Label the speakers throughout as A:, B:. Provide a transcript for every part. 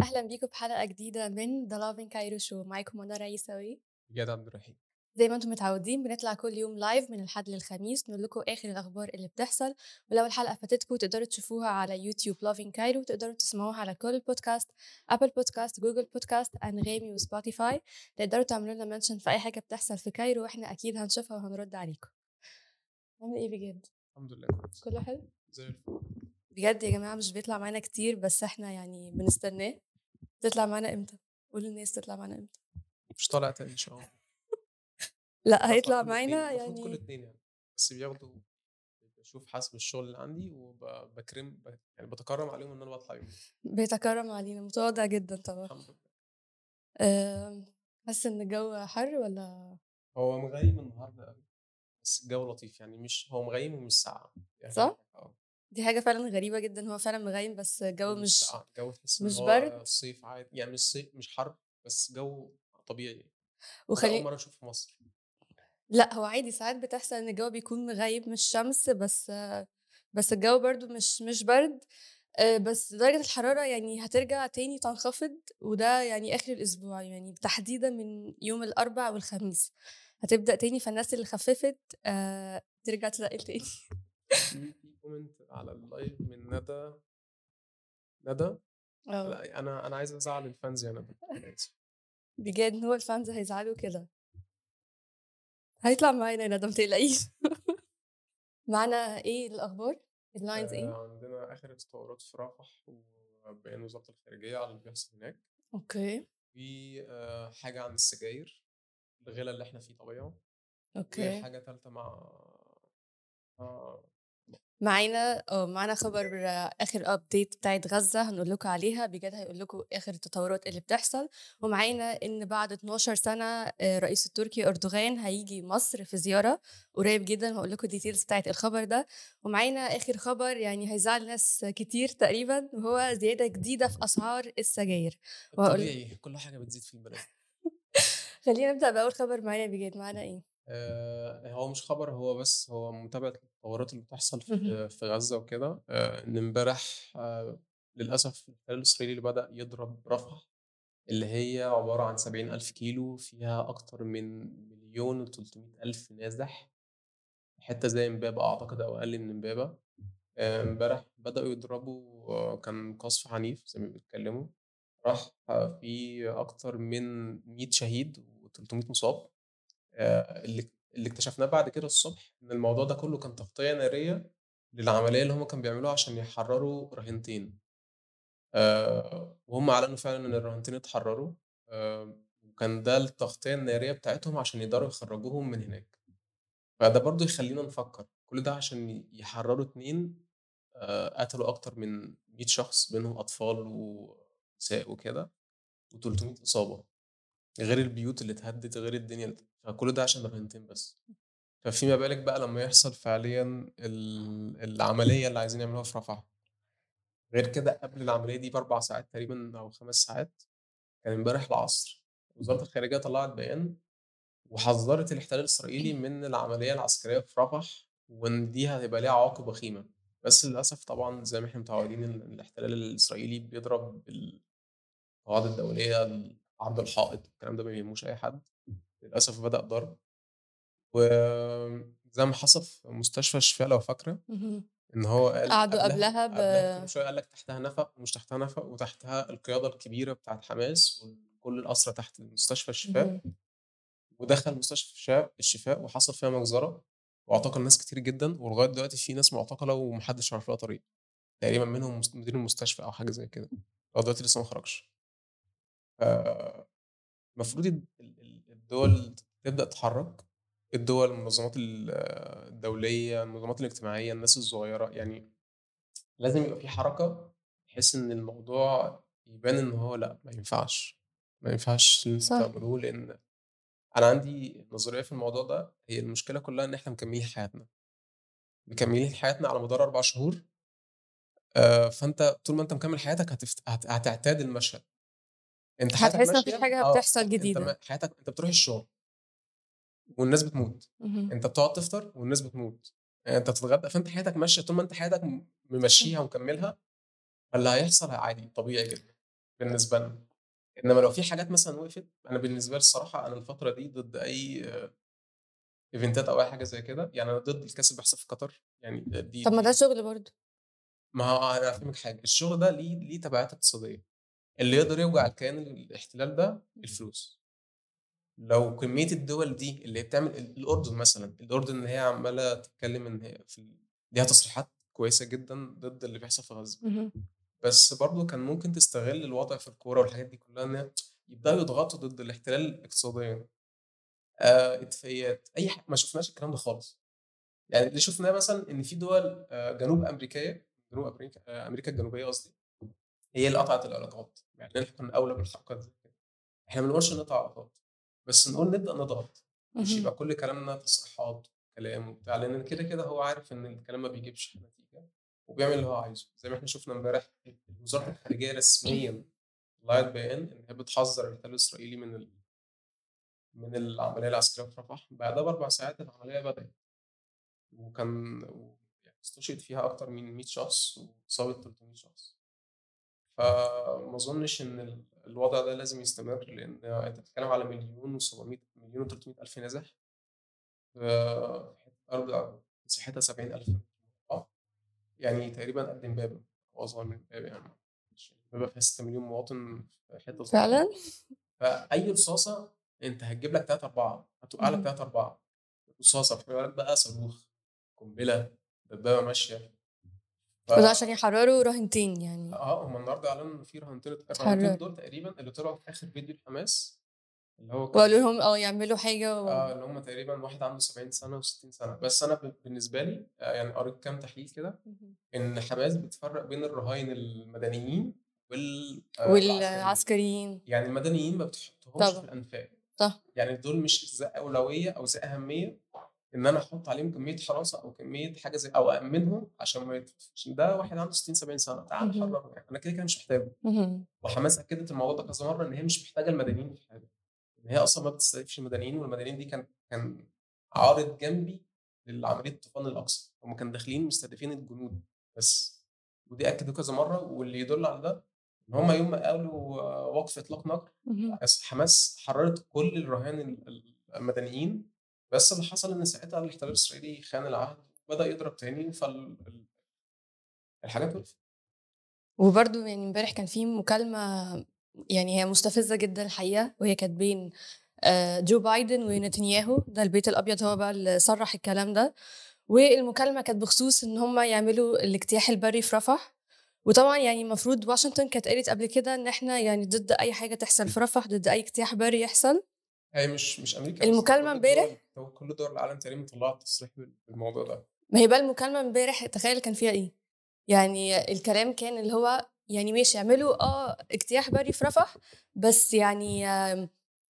A: أهلا بيكم بحلقه جديدة من The Lovin Cairo Show معاكم منى رئيس و
B: اياد عبد الرحيم.
A: زي ما أنتم متعودين بنطلع كل يوم live من الحد للخميس نقول لكم آخر الأخبار اللي بتحصل. ولو الحلقة فاتتكم تقدروا تشوفوها على يوتيوب Lovin Cairo تقدروا تسمعوها على كل البودكاست Apple Podcasts Google Podcasts أنغامي وسبوتيفاي تقدروا تعملوا لنا mention في أي حاجة بتحصل في كايرو وإحنا أكيد هنشوفها وهنرد عليكم. عامل إيه بجد؟
B: الحمد لله
A: كله حلو؟
B: زي الفل.
A: بجد يا جماعة مش بيطلع معانا كتير بس إحنا يعني بنستناه. تطلع معانا إمتى؟ قولوا للناس تطلع معانا إمتى.
B: مش طالع تاني إن شاء الله.
A: لا هيطلع معانا
B: المفروض كل
A: يعني
B: اتنين يعني. بس بياخدوا بشوف حسب الشغل اللي عندي وبكرم يعني بتكرم عليهم إن أنا بطلع يوم.
A: بيتكرم علينا متواضع جدا طبعا.
B: الحمد لله.
A: أم، حاسه إن الجو حر ولا؟
B: هو مغيم النهارده قوي بس الجو لطيف يعني مش هو مغيم ومش ساقع يعني
A: صح؟
B: آه.
A: دي حاجة فعلا غريبة جدا هو فعلا مغيم بس الجو مش
B: ساقع الجو تحس
A: مش برد؟
B: صيف عادي يعني مش صيف مش حر بس جو طبيعي. وده أول
A: وخلي
B: مرة أشوفه في مصر.
A: لأ هو عادي ساعات بتحصل إن الجو بيكون مغيب مش شمس بس بس الجو برضو مش مش برد. أه، بس درجة الحرارة يعني هترجع تاني تنخفض وده يعني آخر الأسبوع يعني تحديدا من يوم الأربع والخميس. هتبدأ تاني فالناس اللي خففت أه ترجع تتقل تاني.
B: في comment على ال live من ندى. ندى؟ لأ أنا أنا عايز أزعل ال fans يا ندى.
A: بجد هو ال fans هيزعلوا كده. هيطلع معانا يا ندى متقلقيش معانا إيه الأخبار؟ ال headlines إيه؟
B: آه، عندنا آخر التطورات في رفح وبيان وزارة الخارجية على اللي بيحصل هناك.
A: okay.
B: في آه، حاجة عن السجاير. الغلا اللي إحنا فيه طبيعي
A: okay.
B: وحاجه ثالثه مع آه،
A: معانا معانا خبر آخر update بتاعت غزة هنقول لكم عليها بجد هيقول لكم آخر التطورات اللي بتحصل. ومعانا إن بعد 12 سنة آه، الرئيس التركي أردوغان هيجي مصر في زيارة قريب جدا هقول لكم ال details بتاعت الخبر ده. ومعانا آخر خبر يعني هيزعل ناس كتير تقريبا وهو زيادة جديدة في أسعار السجاير. وهقول
B: طبيعي كل حاجة بتزيد في البلد.
A: خلينا نبدأ بأول خبر معانا بجد معانا إيه
B: آه، هو مش خبر هو بس هو متابعه التطورات اللي بتحصل. في في غزة وكده آه، إن امبارح آه، للأسف الاحتلال الإسرائيلي اللي بدأ يضرب رفح اللي هي عبارة عن 70 ألف كيلو فيها أكتر من مليون و 300 ألف نازح حتة زي امبابة أعتقد أو أقل من امبابة آه، امبارح بدأوا يضربوا آه، كان قصف عنيف زي ما بيتكلموا راح آه، في أكتر من 100 شهيد و300 مصاب آه، اللي اللي اكتشفناه بعد كده الصبح إن الموضوع ده كله كان تغطية نارية للعملية اللي هم كانوا بيعملوها عشان يحرروا رهينتين آه، وهم أعلنوا فعلا إن الرهينتين اتحرروا آه، وكان ده التغطية النارية بتاعتهم عشان يقدروا يخرجوهم من هناك. فده برضو يخلينا نفكر كل ده عشان يحرروا اتنين قتلوا أكتر من 100 شخص بينهم أطفال ونساء وكده و300 إصابة. غير البيوت اللي اتهدت غير الدنيا فكل ده عشان رهينتين بس. ففيما بالك بقى لما يحصل فعليا ال- العملية اللي عايزين يعملوها في رفح غير كده قبل العملية دي بأربع ساعات تقريبا أو خمس ساعات كان امبارح العصر وزارة الخارجية طلعت بيان وحذرت الاحتلال الإسرائيلي من العملية العسكرية في رفح وإن دي هتبقى ليها عواقب وخيمة. بس للأسف طبعا زي ما إحنا متعودين الاحتلال الإسرائيلي بيضرب بالقواعد الدولية عرض الحائط الكلام ده ما بيهموش أي حد للأسف بدأ ضرب. وزي ما حصل في مستشفى الشفاء لو
A: فاكرة.
B: إن هو قال
A: قعدوا قبلها ب-
B: قبلها كل شوية قال لك تحتها نفق ومش تحتها نفق وتحتها القيادة الكبيرة بتاعت حماس وكل الاسرى تحت مستشفى الشفاء. ودخل مستشفى الشفاء وحصل فيها مجزرة واعتقل ناس كتير جدا ولغاية دلوقتي في ناس معتقلة ومحدش عارف لها طريق. تقريبا منهم مدير المستشفى أو حاجة زي كده. لغاية دلوقتي لسه ما خرجش. المفروض ال- ال- الدول تبدأ تتحرك الدول المنظمات ال- الدولية المنظمات الاجتماعية الناس الصغيرة يعني لازم يبقى في حركة بحيث إن الموضوع يبان إن هو لأ ما ينفعش ما ينفعش اللي تعملوه لأن أنا عندي نظرية في الموضوع ده هي المشكلة كلها إن إحنا مكملين حياتنا. مكملين حياتنا على مدار أربع شهور آه، فأنت طول ما أنت مكمل حياتك هتفت... هت... هتعتاد المشهد. أنت حياتك
A: هتحس مفيش حاجة
B: آه،
A: بتحصل
B: أنت
A: جديدة.
B: ما- حياتك أنت بتروح الشغل والناس بتموت
A: مهم.
B: أنت بتقعد تفطر والناس بتموت يعني أنت تتغدى فأنت حياتك ماشية طول ما أنت حياتك ممشّيها ومكمّلها، فاللي هيحصل عادي طبيعي جدًا بالنسبة لنا. إنّما لو في حاجات مثلًا وقفت، أنا بالنسبة لي الصراحة أنا الفترة دي ضد أي إيفنتات أو أي حاجة زي كده، يعني أنا ضد الكاس اللي بيحصل في قطر، يعني دي
A: طب ما ده شغل برضه.
B: ما هو أنا هافهمِك حاجة، الشغل ده ليه ليه تبعات اقتصادية، اللي يقدر يوجع الكيان الاحتلال ده الفلوس. لو كمية الدول دي اللي هي بتعمل ال الأردن مثلًا، الأردن اللي هي عمّالة تتكلم إن هي في ليها تصريحات كويسة جدًا ضد اللي بيحصل في غزة،
A: اهم.
B: بس برضه كان ممكن تستغل الوضع في الكورة والحاجات دي كلّها إن هي يبدأوا يضغطوا ضد الاحتلال اقتصاديًا. آآ اتفاقيات، أي ح ما شُفناش الكلام ده خالص. يعني اللي شُفناه مثلًا إن في دول آآ جنوب أمريكية، جنوب أمريكا آآ أمريكا الجنوبية قصدي، هي اللي قطعت العلاقات، مع إن إحنا كنا أولى بالحركات كده. إحنا ما بنقولش نقطع علاقات، بس نقول نبدأ نضغط، مش. يبقى كل كلامنا تصريحات وكلام وبتاع، لإن كده، كده هو عارف إن الكلام ما بيجيبش نتيجة وبيعمل اللي هو عايزه، زي ما إحنا شُفنا امبارح وزارة الخارجية رسميًا طلعت بيان إن هي بتحذّر الاحتلال الإسرائيلي من ال من العملية العسكرية في رفح، بعدها ب4 ساعات العملية بدأت. وكان يعني استشهد فيها أكتر من 100 شخص وإصابة 300 شخص. فما أظنش إن ال الوضع ده لازم يستمر، لإن أنت بتتكلم على 1.700.000 1.300.000 نازح في أرض مساحتها 70.000 متر مربع، يعني تقريبًا قد إمبابة أو أصغر من إمبابة يعني، مش إمبابة فيها 6.000.000 مواطن في حتة صغيرة.
A: فعلًا؟
B: فأي رصاصة أنت هتجيب لك 3، 4 هتوقع لك
A: اهم.
B: 3، 4 رصاصة، فما بالك بقى صاروخ، قنبلة، دبابة ماشية. ف
A: وده عشان يحرروا راهنتين يعني.
B: آه، هم النهارده أعلنوا إن في رهينتين الرهينتين
A: اتحرروا.
B: دول تقريبًا اللي طلعوا في آخر فيديو لحماس، اللي هو
A: وقالوا لهم آه يعملوا حاجة و
B: آه، اللي هم تقريبًا واحد عنده 70 سنة و60 سنة، بس أنا ب بالنسبة لي آآ يعني قريت كام تحليل كده،. إن حماس بتفرّق بين الرهاين المدنيين وال العسكريين.
A: والعسكريين.
B: يعني المدنيين ما بتحطهمش في. الأنفاق،
A: صح.
B: يعني دول مش ذا أولوية أو ذا أهمية إن أنا أحط عليهم كمية حراسة أو كمية حاجة زي أو أأمنهم عشان ما يت عشان ده واحد عنده 60، 70 سنة، تعالَ. حرّره يعني، أنا كده، كده مش محتاجه. وحماس أكدت الموضوع ده كذا مرّة إن هي مش محتاجة المدنيين في حاجة، إن هي أصلًا ما بتستهدفش المدنيين والمدنيين دي كان كان عارض جانبي لعملية طوفان الأقصى، هم كانوا داخلين مستهدفين الجنود بس، ودي أكدوا كذا مرّة واللي يدل على ده إن هم يوم ما قالوا وقف إطلاق نار، حماس حرّرت كل الرهائن ال ال المدنيين، بس اللي حصل إن ساعتها الاحتلال الإسرائيلي خان العهد وبدأ يضرب تاني فال ال الحاجات وقفت.
A: وبرضه يعني امبارح كان في مكالمة يعني هي مستفزة جدًا الحقيقة، وهي كانت بين آآ جو بايدن ونتنياهو، ده البيت الأبيض هو بقى اللي صرّح الكلام ده، والمكالمة كانت بخصوص إن هم يعملوا الاجتياح البري في رفح، وطبعًا يعني المفروض واشنطن كانت قالت قبل كده إن إحنا يعني ضد أي حاجة تحصل في رفح، ضد أي اجتياح بري يحصل.
B: هي مش مش
A: المكالمة
B: كل
A: امبارح
B: هو كل دول العالم تقريبًا طلّعت تصريح بال بالموضوع ده.
A: ما هي بقى المكالمة امبارح تخيل كان فيها إيه؟ يعني الكلام كان اللي هو يعني ماشي اعملوا آه اجتياح بري في رفح، بس يعني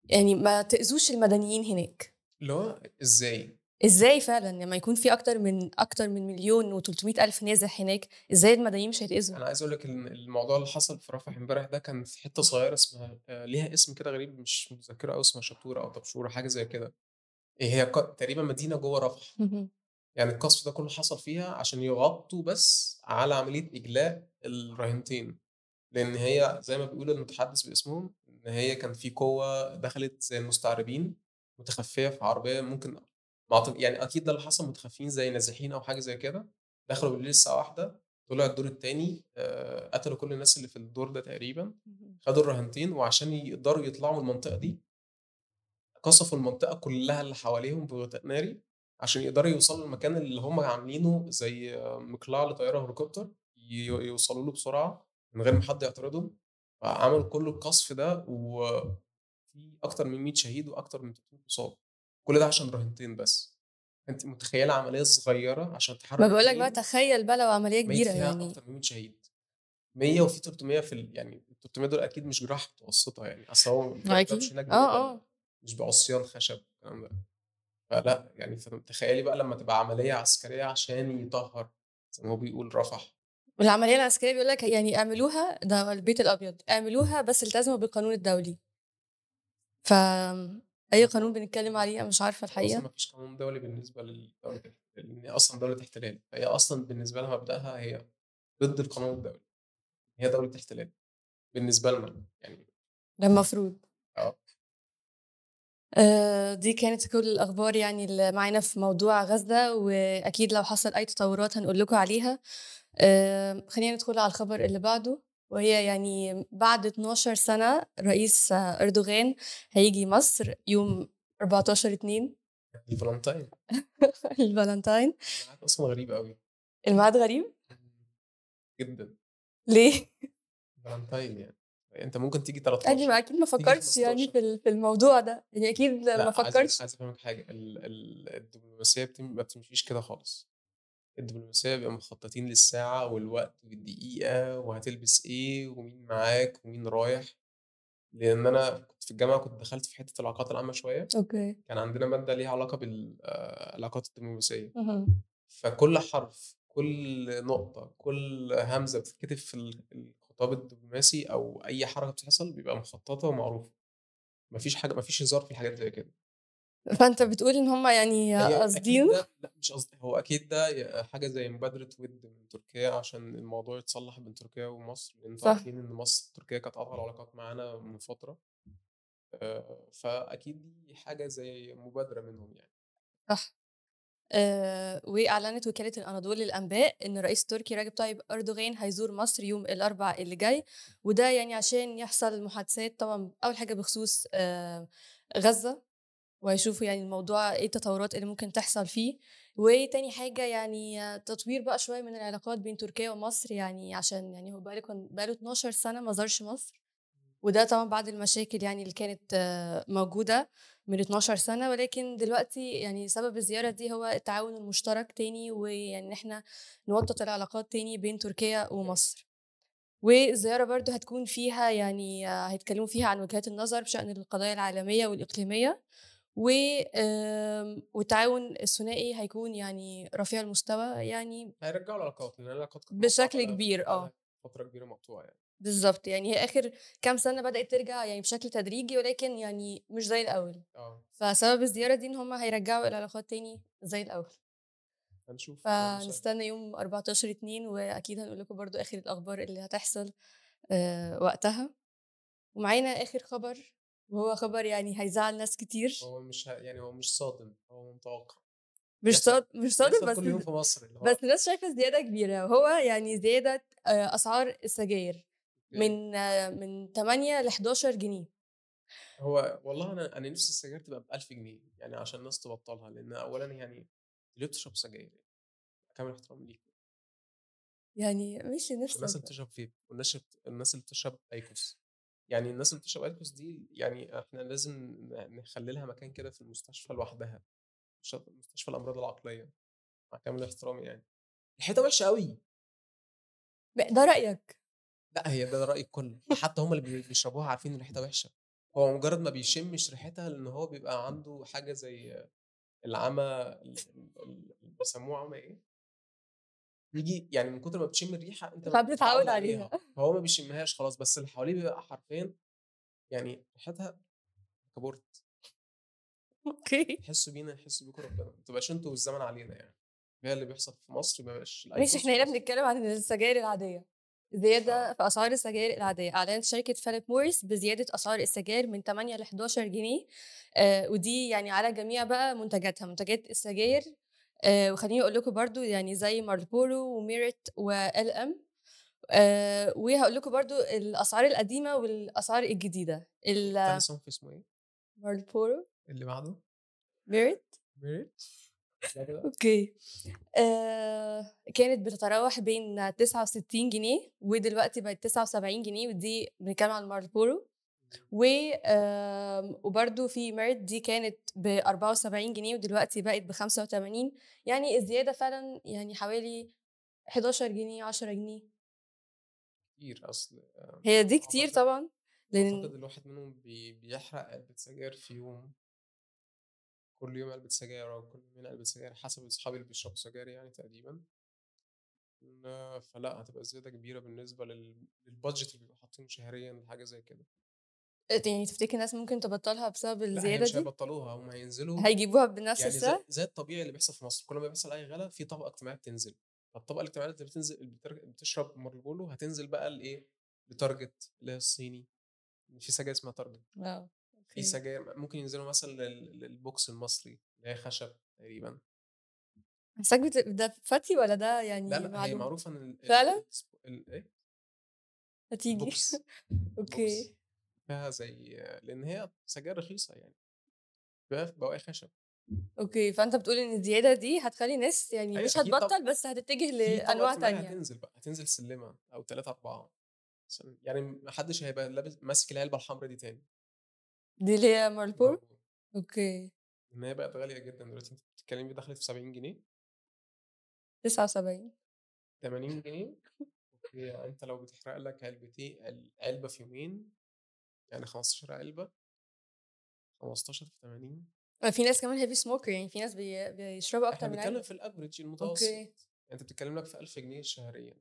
A: يعني ما تأذوش المدنيين هناك.
B: اللي هو إزاي؟
A: إزاي فعلًا لمّا يكون في أكتر من أكتر من 1.300.000 نازح هناك، إزاي المدنيين مش هيتأذوا؟
B: أنا عايز أقول لك الموضوع اللي حصل في رفح امبارح ده كان في حتة صغيرة اسمها ليها اسم كده غريب مش متذكره أوي اسمها شطورة أو دبشورة حاجة زي كده. هي ق تقريبًا مدينة جوّه رفح،. يعني القصف ده كله حصل فيها عشان يغطوا بس على عملية إجلاء الرهينتين، لإن هي زي ما بيقول المتحدث باسمهم، إن هي كان في قوة دخلت زي المستعربين متخفية في عربية ممكن ما يعني أكيد ده اللي حصل متخفيين زي نازحين أو حاجة زي كده، دخلوا بالليل الساعة 01:00 طلعوا الدور التاني آآ قتلوا كل الناس اللي في الدور ده تقريبًا،. خدوا الرهينتين وعشان يقدروا يطلعوا من المنطقة دي قصفوا المنطقة كلّها اللي حواليهم بغطاء ناري، عشان يقدروا يوصلوا للمكان اللي هم عاملينه زي مقلاع لطيارة هليكوبتر يوصلوا له بسرعة من غير ما حد يعترضهم، فعملوا كل القصف ده وفي أكتر من 100 شهيد وأكتر من 300 مصاب، كل ده عشان رهينتين بس، أنتِ متخيلة عملية صغيرة عشان
A: ما
B: تحرر
A: باقول لك بقى
B: 2
A: تخيل بقى لو كبيرة
B: فيها
A: يعني
B: أكتر من 100 شهيد، 100 وفي 300 في ال يعني ال300 دول أكيد مش جراحة متوسطة يعني، أصل هو ما
A: ما أكيد
B: هناك بقلم
A: آه.
B: مش بعصيان خشب ده. فلأ، يعني فتخيلي بقى لمّا تبقى عملية عسكرية عشان يطهّر زي ما هو بيقول رفح.
A: والعملية العسكرية بيقول لك يعني اعملوها ده البيت الأبيض، اعملوها بس التزموا بالقانون الدولي. ف أي قانون بنتكلم عليه أنا مش عارفة
B: أصلا
A: الحقيقة.
B: ما فيش قانون دولي بالنسبة للدولة الاحتلال لأن هي أصلا دولة احتلال فهي أصلا بالنسبة لها مبدأها هي ضد القانون الدولي. هي دولة احتلال بالنسبة لنا يعني
A: ده المفروض
B: آه.
A: آه، دي كانت كل الأخبار يعني اللي معانا في موضوع غزة وأكيد لو حصل أي تطورات هنقول لكم عليها. آه، خلينا ندخل على الخبر اللي بعده. وهي يعني بعد 12 سنة رئيس أردوغان هيجي مصر يوم 14 2
B: ال
A: Valentine. ال Valentine.
B: ميعاد أصلا غريب قوي
A: الميعاد غريب؟
B: جدا.
A: ليه؟
B: فالنتاين يعني. أنت ممكن تيجي 13
A: أنا ما أكيد ما فكرتش يعني
B: 15.
A: في في الموضوع ده. يعني أكيد
B: لا
A: ما فكرتش.
B: عايز أفهمك حاجة. ال... ال... الدبلوماسية. ما بتمشيش كده خالص. الدبلوماسية بيبقى مخططين للساعة والوقت والدقيقة وهتلبس إيه ومين معاك ومين رايح. لأن أنا كنت في الجامعة كنت دخلت في حتة العلاقات العامة شوية.
A: okay.
B: كان عندنا مادة ليها علاقة بالعلاقات الدبلوماسية.
A: مهم.
B: فكل حرف كل نقطة كل همزة بتتكتب في ال- الخطاب الدبلوماسي أو أي حركة بتحصل بيبقى مخططة ومعروفة. مفيش حاجة مفيش هزار في الحاجات زي كده.
A: فأنت بتقول إن هم يعني قاصدين؟
B: لا مش قصدي هو أكيد ده حاجة زي مبادرة ود من تركيا عشان الموضوع يتصلح بين تركيا ومصر
A: صح.
B: عارفين إن مصر تركيا كانت قاطعة العلاقات معانا من فترة. آه، فأكيد دي حاجة زي مبادرة منهم يعني.
A: صح. آه وأعلنت وكالة الأناضول للانباء إن الرئيس التركي رجب طيب أردوغان هيزور مصر يوم الأربعاء اللي جاي. وده يعني عشان يحصل محادثات طبعا أول حاجة بخصوص آه غزة. وهيشوفوا يعني الموضوع إيه التطورات اللي ممكن تحصل فيه. وتاني حاجة يعني تطوير بقى شوية من العلاقات بين تركيا ومصر يعني عشان يعني هو بقاله بقاله 12 سنة ما زارش مصر. وده طبعا بعد المشاكل يعني اللي كانت آه، موجودة من 12 سنة. ولكن دلوقتي يعني سبب الزيارة دي هو التعاون المشترك تاني ويعني إحنا نوطد العلاقات تاني بين تركيا ومصر. والزيارة برضو هتكون فيها يعني آه، هيتكلموا فيها عن وجهات النظر بشأن القضايا العالمية والإقليمية. و آم، والتعاون الثنائي هيكون يعني رفيع المستوى يعني
B: هيرجعوا العلاقات لأن العلاقات
A: بشكل كبير، آه.
B: بقالها فترة كبيرة مقطوعة يعني.
A: بالظبط يعني هي آخر كام سنة بدأت ترجع يعني بشكل تدريجي ولكن يعني مش زي الأول.
B: آه.
A: فسبب الزيارة دي إن هم هيرجعوا العلاقات تاني زي الأول.
B: هنشوف يعني
A: فنستنى يوم 14 2 وأكيد هنقول لكم برضو آخر الأخبار اللي هتحصل آه وقتها. ومعانا آخر خبر وهو خبر يعني هيزعل ناس كتير.
B: هو مش ه- يعني هو مش صادم هو متوقع.
A: مش
B: بيحصل-
A: صاد مش صادم بس
B: كل يوم في مصر اللي هو
A: بس الناس شايفة زيادة كبيرة. وهو يعني زيادة آه أسعار السجاير من آه من 8 ل 11 جنيه.
B: هو والله أنا أنا نفسي السجاير تبقى ب 1000 جنيه يعني عشان الناس تبطلها لأن اولا يعني ليه بتشرب سجاير؟ كامل احترام ليك.
A: يعني مش نفسي
B: اللي بتشرب فيب والناس الناس اللي بتشرب أيكوس. يعني الناس اللي بتشرب ايكوس دي يعني إحنا لازم نخلي لها مكان كده في المستشفى لوحدها مستشفى الأمراض العقلية مع كامل احترامي يعني. ريحتها وحشة قوي
A: ده رأيك.
B: لا هي ده رأي الكل. حتى هم اللي بي- بيشربوها عارفين إن ريحتها وحشة. هو مجرد ما بيشمش ريحتها لإن هو بيبقى عنده حاجة زي العمى ال- ال- ال- بيسموه عمى إيه؟ يجي يعني من كتر ما بتشم الريحة أنت
A: فبتتعود
B: بتتعود
A: عليها.
B: فهو ما بيشمهاش خلاص بس اللي حواليه بيبقى حرفيا يعني ريحتها كبرت.
A: okay.
B: يحسوا بينا يحسوا بيكم ربنا. ما تبقاش أنتوا والزمن علينا يعني. هي اللي بيحصل في مصر ما بقاش
A: ماشي إحنا هنا. بنتكلم عن السجاير العادية. زيادة
B: آه.
A: في أسعار السجاير العادية. أعلنت شركة فيليب موريس بزيادة أسعار السجاير من 8 ل 11 جنيه آه ودي يعني على جميع بقى منتجاتها. منتجات السجاير آه وخليني أقول لكم برضو يعني زي مارلبورو وميريت و L&M آه وهقول لكم برضو الأسعار القديمة والأسعار الجديدة.
B: تاني صنف اسمه إيه؟
A: المارلبورو
B: اللي بعده؟
A: ميريت.
B: ميريت.
A: okay. آه كانت بتتراوح بين 69 جنيه ودلوقتي بقت 79 جنيه ودي بنتكلم عن مارلبورو و وبرده في ميريت دي كانت ب 74 جنيه ودلوقتي بقت ب 85 يعني الزيادة فعلا يعني حوالي 11 جنيه 10 جنيه.
B: كتير أصل
A: هي دي كتير
B: أعتقد-
A: طبعا
B: أعتقد
A: لأن
B: الواحد منهم بي بيحرق علبة سجاير في يوم. كل يوم علبة سجاير أو كل يومين علبة سجاير حسب أصحابي اللي بيشربوا سجاير يعني تقريبا. لا- فلا هتبقى زيادة كبيرة بالنسبة لل- للبادجت اللي بيبقوا حاطينه شهريا لحاجة زي كده.
A: يعني تفتكر الناس ممكن تبطّلها بسبب
B: هي
A: الزيادة
B: مش
A: دي؟
B: هيبطّلوها، هم هينزلوا
A: هيجيبوها بنفس
B: يعني
A: السعر؟
B: زي زي الطبيعي اللي بيحصل في مصر، كل ما بيحصل أي غلا في طبقة اجتماعية بتنزل، فالطبقة الاجتماعية اللي بتنزل بتشرب مارلبورو هتنزل بقى لإيه، لتارجت اللي هي الصيني، في سجاير اسمها تارجت،
A: آه،
B: في. سجاير ممكن ينزلوا مثلًا لل للبوكس المصري اللي هي خشب تقريبًا.
A: حاساك بت ده فتي والّا ده
B: لا،
A: يعني
B: هي
A: معلومة؟
B: معروفة إن ال ال
A: فعلًا؟
B: إيه؟
A: هتيجي أوكي.
B: فيها زي لإن هي سجاير رخيصة يعني، بواقي خشب.
A: أوكي، فأنت بتقول إن الزيادة دي هتخلّي ناس يعني
B: أيوه
A: مش. هتبطّل بس هتتجه
B: اجتماعية
A: تانية.
B: هتنزل بقى، هتنزل أو 3، 4 مثلًا، يعني ما حدش هيبقى لابس ماسك العلبة الحمرا دي تاني.
A: دي اللي هي؟ مارلبورو. أوكي.
B: إن هي بقت غالية جدًا دلوقتي، أنتِ بتتكلمي دخلت في 70 جنيه.
A: 79.
B: 80 جنيه، okay، يعني أنت لو بتحرق لك علبتي عل علبة في يومين، يعني 15 علبة 15 في 80
A: آه، في ناس كمان heavy smoker يعني في ناس بي بيشربوا
B: إحنا
A: أكتر من
B: بنتكلم
A: علبة.
B: في الaverage المتوسط،
A: أوكي.
B: يعني أنت بتتكلم لك في 1000 جنيه شهريًا.
A: ده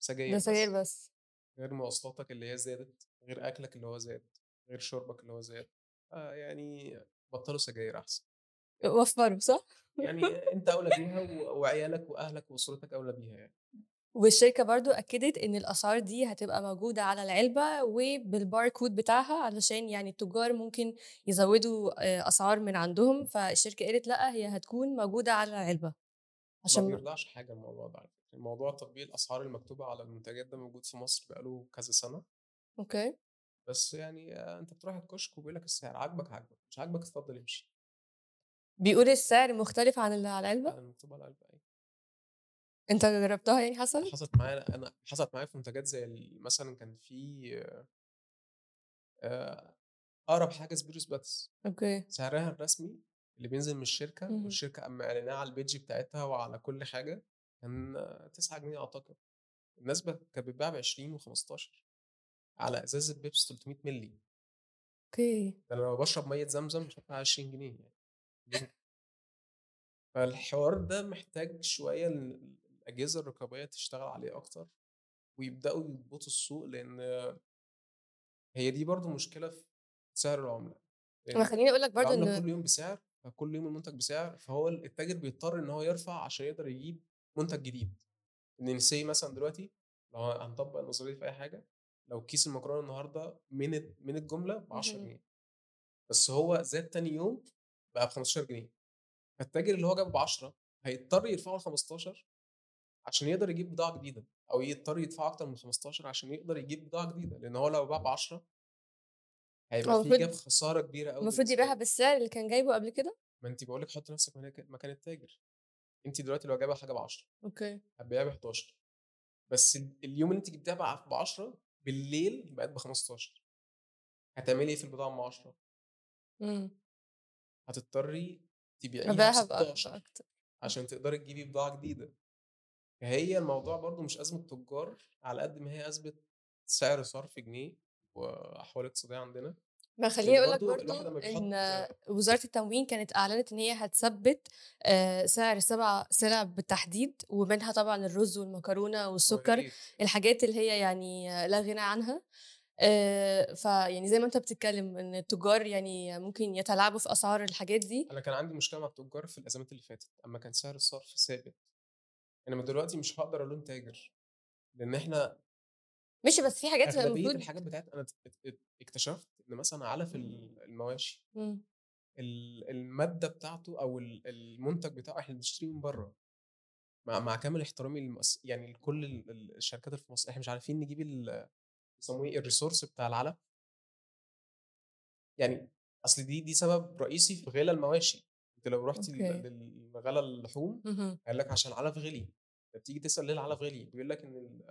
B: سجاير
A: سجاير
B: بس،
A: بس.
B: غير مواصلاتك اللي هي زادت، غير أكلك اللي هو زاد، غير شربك اللي هو زاد، فيعني بطّلوا سجاير أحسن.
A: وفّروا صح؟
B: يعني أنت أولى بيها وعيالك وأهلك وأسرتك أولى بيها يعني.
A: والشركة برضه أكّدت إن الأسعار دي هتبقى موجودة على العلبة وبالbarcode بتاعها علشان يعني التجار ممكن يزوّدوا آآ أسعار من عندهم، فالشركة قالت لأ، هي هتكون موجودة على العلبة.
B: ما
A: عشان م
B: بيرضعش حاجة الموضوع ده على فكرة، موضوع تطبيق الأسعار المكتوبة على المنتجات ده موجود في مصر بقى له كذا سنة.
A: أوكي.
B: بس يعني أنت بتروح الكشك وبيقول لك السعر، عاجبك، عاجبك، مش عاجبك اتفضل امشي.
A: بيقول السعر مختلف عن اللي على العلبة؟
B: على المكتوب على العلبة أيوه.
A: أنت جرّبتها يعني حصلت؟
B: حصلت معايا أنا حصلت معايا في منتجات زي مثلًا كان في آآ أقرب حاجة سبيرو سباتس،
A: okay.
B: سعرها الرسمي اللي بينزل من الشركة
A: اهم.
B: والشركة قام قايلينها على ال page بتاعتها وعلى كل حاجة، كان 9 جنيه أعتقد. الناس ب كانت بتبيعها ب20 و15 على إزازة بيبسي 300 مِللي.
A: okay.
B: ده أنا لو باشرب مَيّة زمزم مش هادفع 20 جنيه يعني. فالحوار ده محتاج شوية ال الأجهزة الرقابية تشتغل عليه أكتر، ويبدأوا يضبطوا السوق لإن هي دي برضه مشكلة في سعر العملة.
A: ما خلّيني أقول لك
B: العملة
A: إن
B: كل يوم بسعر، فكل يوم المنتج بسعر، فهو ال التاجر بيضطر إن هو يرفع عشان يقدر يجيب منتج جديد. إن say مثلًا دلوقتي لو هنطبّق النظرية دي في أي حاجة، لو كيس المكرونة النهارده من من الجملة ب10
A: اهم.
B: جنيه، بس هو زاد تاني يوم بقى ب15 جنيه، فالتاجر اللي هو جابه ب10 هيضطر يرفعه ل15 عشان يقدر يجيب بضاعة جديدة، أو يضطر يدفعه أكتر من 15 عشان يقدر يجيب بضاعة جديدة، لإن هو لو باع ب10 هيبقى
A: هو
B: في جاب
A: المفروض
B: خسارة كبيرة أوي
A: المفروض يبيعها. بالسعر اللي كان جايبه قبل كده؟
B: ما أنتِ باقول لِك حُطّي نفسِك مكان التاجر. أنتِ دلوقتي لو جايبة حاجة ب10
A: أوكي.
B: هتبيعيها ب11 بس ال اليوم اللي أنتِ جبتيها ب ب10 بالليل بقت ب15 هتعملي إيه في البضاعة أم 10؟
A: إمم.
B: هتضطري تبيعيها ب16
A: بأكتر.
B: عشان تقدري تجيبي بضاعة جديدة. فهي الموضوع برضه مش أزمة تُجّار على قد ما هي أزمة سعر صرف جنيه وأحوال اقتصادية عندنا،
A: ما خلّيني أقول لك
B: برضه
A: إن
B: بيحُط
A: وزارة التموين كانت أعلنت إن هي هتثبّت آآ سعر 7 سلع بالتحديد، ومنها طبعًا الرز والمكرونة
B: آه يا
A: والسُكّر،. الحاجات اللي هي يعني لا غنى عنها. آآ فيعني زي ما أنت بتتكلم إن التجار يعني ممكن يتلاعبوا في أسعار الحاجات دي.
B: أنا كان عندي مشكلة مع التُجّار في الأزمات اللي فاتت، أمّا كان سعر الصرف ثابت. إنما دلوقتي مش هاقدر ألوم تاجر، لإن إحنا
A: ماشي، بس في حاجات المفروض
B: الحاجات ات ات اكتشفت إن مثلًا علف ال المواشي
A: إمم.
B: ال المادة بتاعته ال المنتج بتاعه إحنا بنشتريه من برّه. مع مع كامل احترامي للمؤس يعني لكل ال ال الشركات اللي في مصر، إحنا مش عارفين نجيب بيسموه إيه ال resource بتاع العلف. يعني أصل دي دي سبب رئيسي في غلا المواشي، أنتِ لو رُحتِ ل
A: okay.
B: للغلا اللحوم. هيقول لك عشان العلف غِلي، فبتيجي تسأل ليه العلف غِلي؟ بيقول لك ال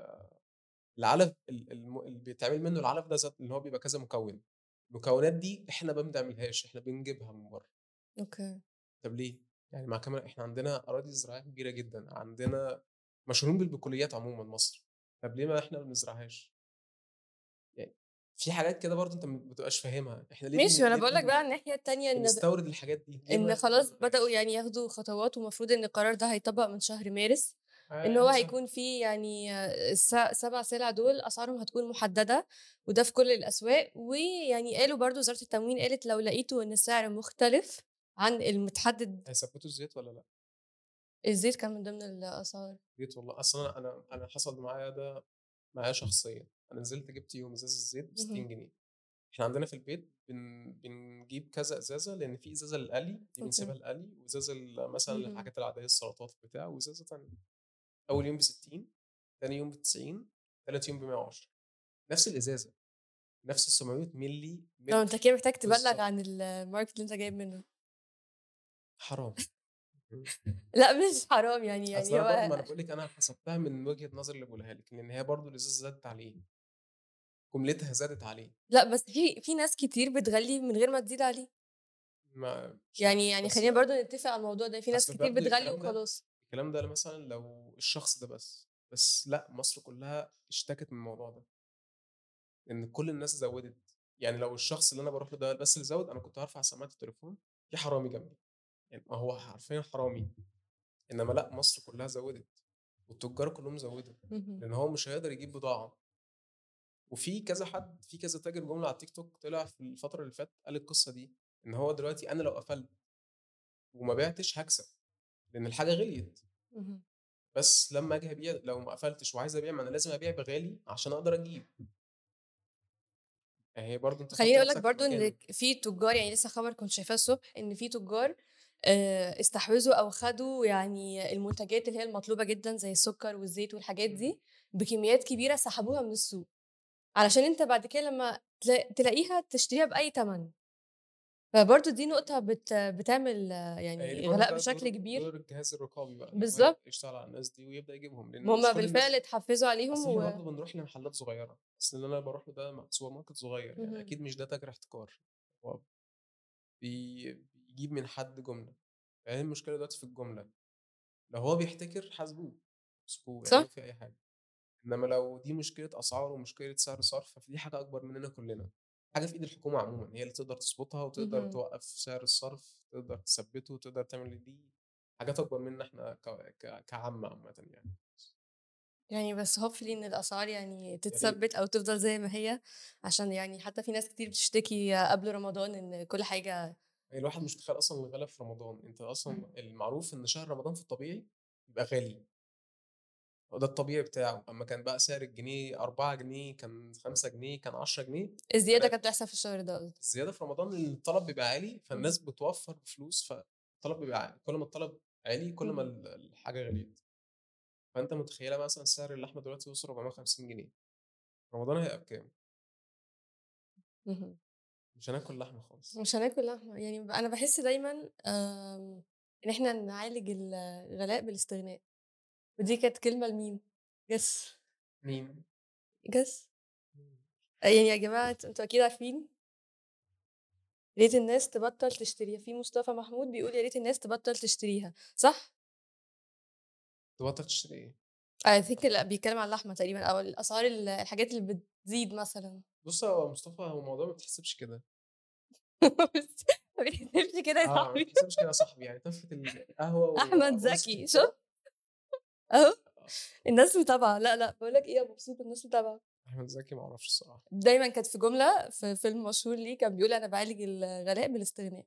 B: العلف اللي بيتعمل منه العلف ده اللي هو بيبقى كذا مكون، المكونات دي إحنا ما بنعملهاش، إحنا بنجيبها من برّه.
A: okay.
B: طب ليه؟ يعني مع كامل إحنا عندنا أراضي زراعية كبيرة جدًا، عندنا مشهورين بالبقوليات عمومًا مصر، طب ليه ما إحنا ما بنزرعهاش؟ يعني في حاجات كده برضه أنت ما بتبقاش فاهمها، إحنا ليه
A: ماشي،
B: ليه
A: باقول لك بقى الناحية التانية إن ب
B: بنستورد الحاجات دي، ما
A: خلاص
B: بنعملهاش؟
A: يعني ياخدوا خطوات والمفروض إن القرار ده هيطبّق من شهر مارس، إن هو هيكون في يعني الس- سبع سلع دول أسعارهم هتكون محددة وده في كل الأسواق ويعني قالوا برضو وزارة التموين قالت لو لقيتوا إن السعر مختلف عن المتحدد
B: هيثبتوا الزيت ولا لأ؟
A: الزيت كان من ضمن الأسعار
B: زيت والله أصلا أنا أنا حصل معايا ده معايا شخصيا أنا نزلت جبت يوم إزازة الزيت ب 60
A: مهم.
B: جنيه. إحنا عندنا في البيت بن... بنجيب كذا إزازة لأن في إزازة للقلي دي بنسيبها للقلي وإزازة مثلا. للحاجات العادية السلطات بتاع وإزازة تانية. أول يوم ب 60 ثاني يوم ب 90 ثالث يوم ب 110 نفس الإزازة نفس ال 700 ملي
A: لو أنت كده محتاج تبلغ. عن الماركت اللي أنت جايب منه.
B: حرام.
A: لأ مش حرام يعني يعني
B: ما
A: هو
B: أنا بقول لك أنا حسبتها من وجهة نظر اللي بقولها لك لأن هي برضه الإزازة زادت عليه. جملتها زادت عليه.
A: لأ بس في في ناس كتير بتغلي من غير ما تزيد عليه.
B: ما
A: يعني يعني خلينا برضو نتفق على الموضوع ده. في ناس كتير بتغلي وخلاص.
B: الكلام ده مثلا لو الشخص ده بس بس لأ مصر كلها اشتكت من الموضوع ده. إن كل الناس زودت. يعني لو الشخص اللي أنا بروح له ده بس اللي زود أنا كنت هرفع سماعة التليفون في حرامي جنبي. يعني ما هو حرفيا حرامي. إنما لأ مصر كلها زودت والتجار كلهم زودوا. لأن هو مش هيقدر يجيب بضاعة. وفي كذا حد في كذا تاجر جملة على التيك توك طلع في الفترة اللي فاتت قال القصة دي إن هو دلوقتي أنا لو قفلت وما بعتش هكسب لأن الحاجة غليت. بس لما أجي أبيع لو ما قفلتش وعايز أبيع ما أنا لازم أبيع بغالي عشان أقدر أجيب هي برضه أنت
A: خليني أقول لك
B: مكانه.
A: إن في تجار يعني لسه خبر كنت شايفاه الصبح إن في تجار آه، استحوذوا أو خدوا يعني المنتجات اللي هي المطلوبة جدا زي السكر والزيت والحاجات دي بكميات كبيرة سحبوها من السوق علشان أنت بعد كده لما تلا- تلاقيها تشتريها بأي ثمن فبرضو دي نقطة بت بتعمل يعني
B: برضه
A: غلاء بشكل
B: دور-
A: كبير.
B: دور الجهاز الرقابي بقى
A: بالظبط.
B: يشتغل على الناس دي ويبدأ يجيبهم لأن
A: هم بالفعل اتحفزوا عليهم و...
B: برضه بنروح لمحلات صغيرة. أصل اللي أنا بروح له ده سوبر ماركت صغير. يعني أكيد مش ده تاجر احتكار. هو بي- بيجيب من حد جملة. يعني المشكلة دلوقتي في الجملة. لو هو بيحتكر حاسبوه مسكوه
A: صح.
B: يعني في أي حاجة. إنما لو دي مشكلة أسعار ومشكلة سعر صرف فدي حاجة أكبر مننا كلنا. حاجة في إيد الحكومة عموما هي اللي تقدر تظبطها وتقدر. توقف سعر الصرف تقدر تثبته وتقدر تعمل دي حاجات أكبر مننا إحنا كعامة عامة يعني.
A: يعني بس هوبفلي إن الأسعار يعني تتثبت أو تفضل زي ما هي عشان يعني حتى في ناس كتير بتشتكي قبل رمضان إن كل
B: حاجة الواحد مش متخيل أصلا الغلا في رمضان. أنت أصلا المعروف إن شهر رمضان في الطبيعي بيبقى غالي. وده الطبيعي بتاعه أما كان بقى سعر الجنيه 4 جنيه كان 5 جنيه كان 10 جنيه الزيادة
A: كانت بتحصل في الشهر ده قصدي
B: الزيادة في رمضان ان الطلب بيبقى عالي فالناس بتوفر فلوس فالطلب بيبقى عالي كل ما الطلب عالي كل ما
A: مم.
B: ال- الحاجة غليت. فأنت متخيلة مثلا سعر اللحمة دلوقتي وصل 450 جنيه؟ رمضان هيبقى بكام؟ مش هناكل لحمة خالص.
A: مش هناكل لحمة يعني أنا بحس دايما آم، إن إحنا نعالج الغلاء بالاستغناء. ودي كانت كلمة لمين جس.
B: مين؟
A: جس. يعني يا جماعة أنتوا أكيد عارفين. يا ريت الناس تبطل تشتريها. في مصطفى محمود بيقول يا ريت الناس تبطل تشتريها. صح؟
B: تبطل تشتري إيه؟
A: I think لا بيتكلم عن اللحمة تقريبا أو الأسعار ال- الحاجات اللي بتزيد مثلا.
B: بص هو مصطفى هو الموضوع ما بتحسبش كده.
A: ما بيتكلمش كده يا
B: ما
A: صاحبي.
B: بتحسبش كده يا صاحبي. يعني تفه
A: القهوة
B: أحمد
A: زكي. شوف أهو. الناس متابعة. لا لا بقول لك إيه يا مبسوط الناس متابعة.
B: أحمد زكي ما أعرفش الصراحة.
A: دايما كانت في جملة في فيلم مشهور ليه كان بيقول أنا بعالج الغلاء بالاستغناء.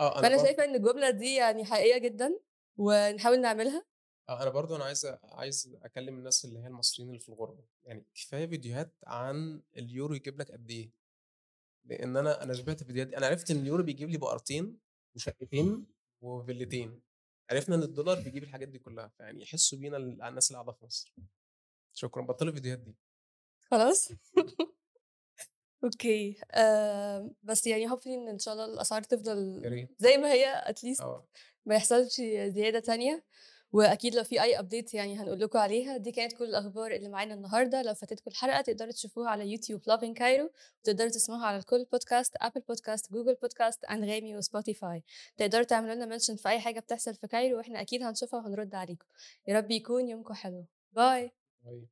B: آه
A: أنا
B: فأنا
A: شايفة إن الجملة دي يعني حقيقية جدا ونحاول نعملها.
B: آه أنا برضه أنا عايز عايز أكلم الناس اللي هي المصريين اللي في الغربة. يعني كفاية فيديوهات عن اليورو يجيب لك قد إيه؟ لأن أنا أنا شبعت فيديوهات أنا عرفت إن اليورو بيجيب لي بقرتين وشقتين وفيلتين. عرفنا إن الدولار بيجيب الحاجات دي كلها فيعني يحسوا بينا ال- الناس اللي قاعدة في مصر. شكرا بطلوا الفيديوهات دي.
A: خلاص. okay. آه بس يعني hopefully إن إن شاء الله
B: الأسعار
A: تفضل زي ما هي at
B: least آه.
A: ما يحصلش زيادة تانية. وأكيد لو في أي update يعني هنقول لكم عليها دي كانت كل الأخبار اللي معانا النهارده. لو فاتتكم الحلقة تقدروا تشوفوها على يوتيوب Lovin Cairo وتقدروا تسمعوها على الكل بودكاست Apple Podcast Google Podcast Anghami و Spotify تقدروا تعملوا لنا mention في أي حاجة بتحصل في Cairo وإحنا أكيد هنشوفها وهنرد عليكم. يا رب يكون يومكم حلو. باي
B: باي